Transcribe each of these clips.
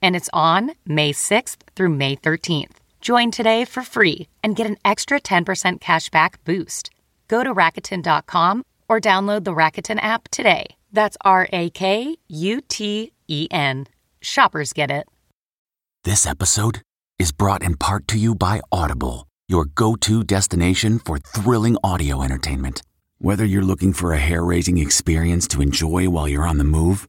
and it's on May 6th through May 13th. Join today for free and get an extra 10% cashback boost. Go to Rakuten.com or download the Rakuten app today. That's R A K U T E N. Shoppers get it. This episode is brought in part to you by Audible, your go to destination for thrilling audio entertainment. Whether you're looking for a hair raising experience to enjoy while you're on the move,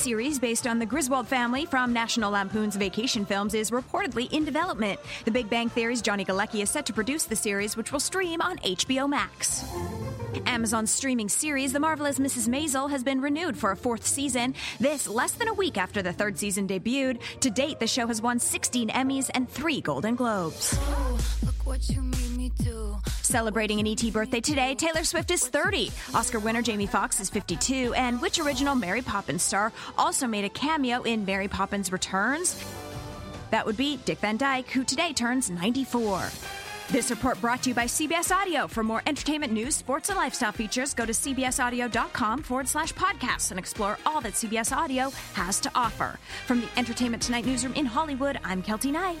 Series based on the Griswold family from National Lampoon's Vacation Films is reportedly in development. The Big Bang Theory's Johnny Galecki is set to produce the series, which will stream on HBO Max. Amazon's streaming series, The Marvelous Mrs. Maisel, has been renewed for a fourth season. This less than a week after the third season debuted. To date, the show has won 16 Emmys and three Golden Globes. Celebrating an ET birthday today, Taylor Swift is 30. Oscar winner Jamie Foxx is 52, and which original Mary Poppins star also made a cameo in Mary Poppins Returns? That would be Dick Van Dyke, who today turns 94. This report brought to you by CBS Audio. For more entertainment news, sports, and lifestyle features, go to cbsaudio.com forward slash podcasts and explore all that CBS Audio has to offer. From the Entertainment Tonight newsroom in Hollywood, I'm Keltie Knight.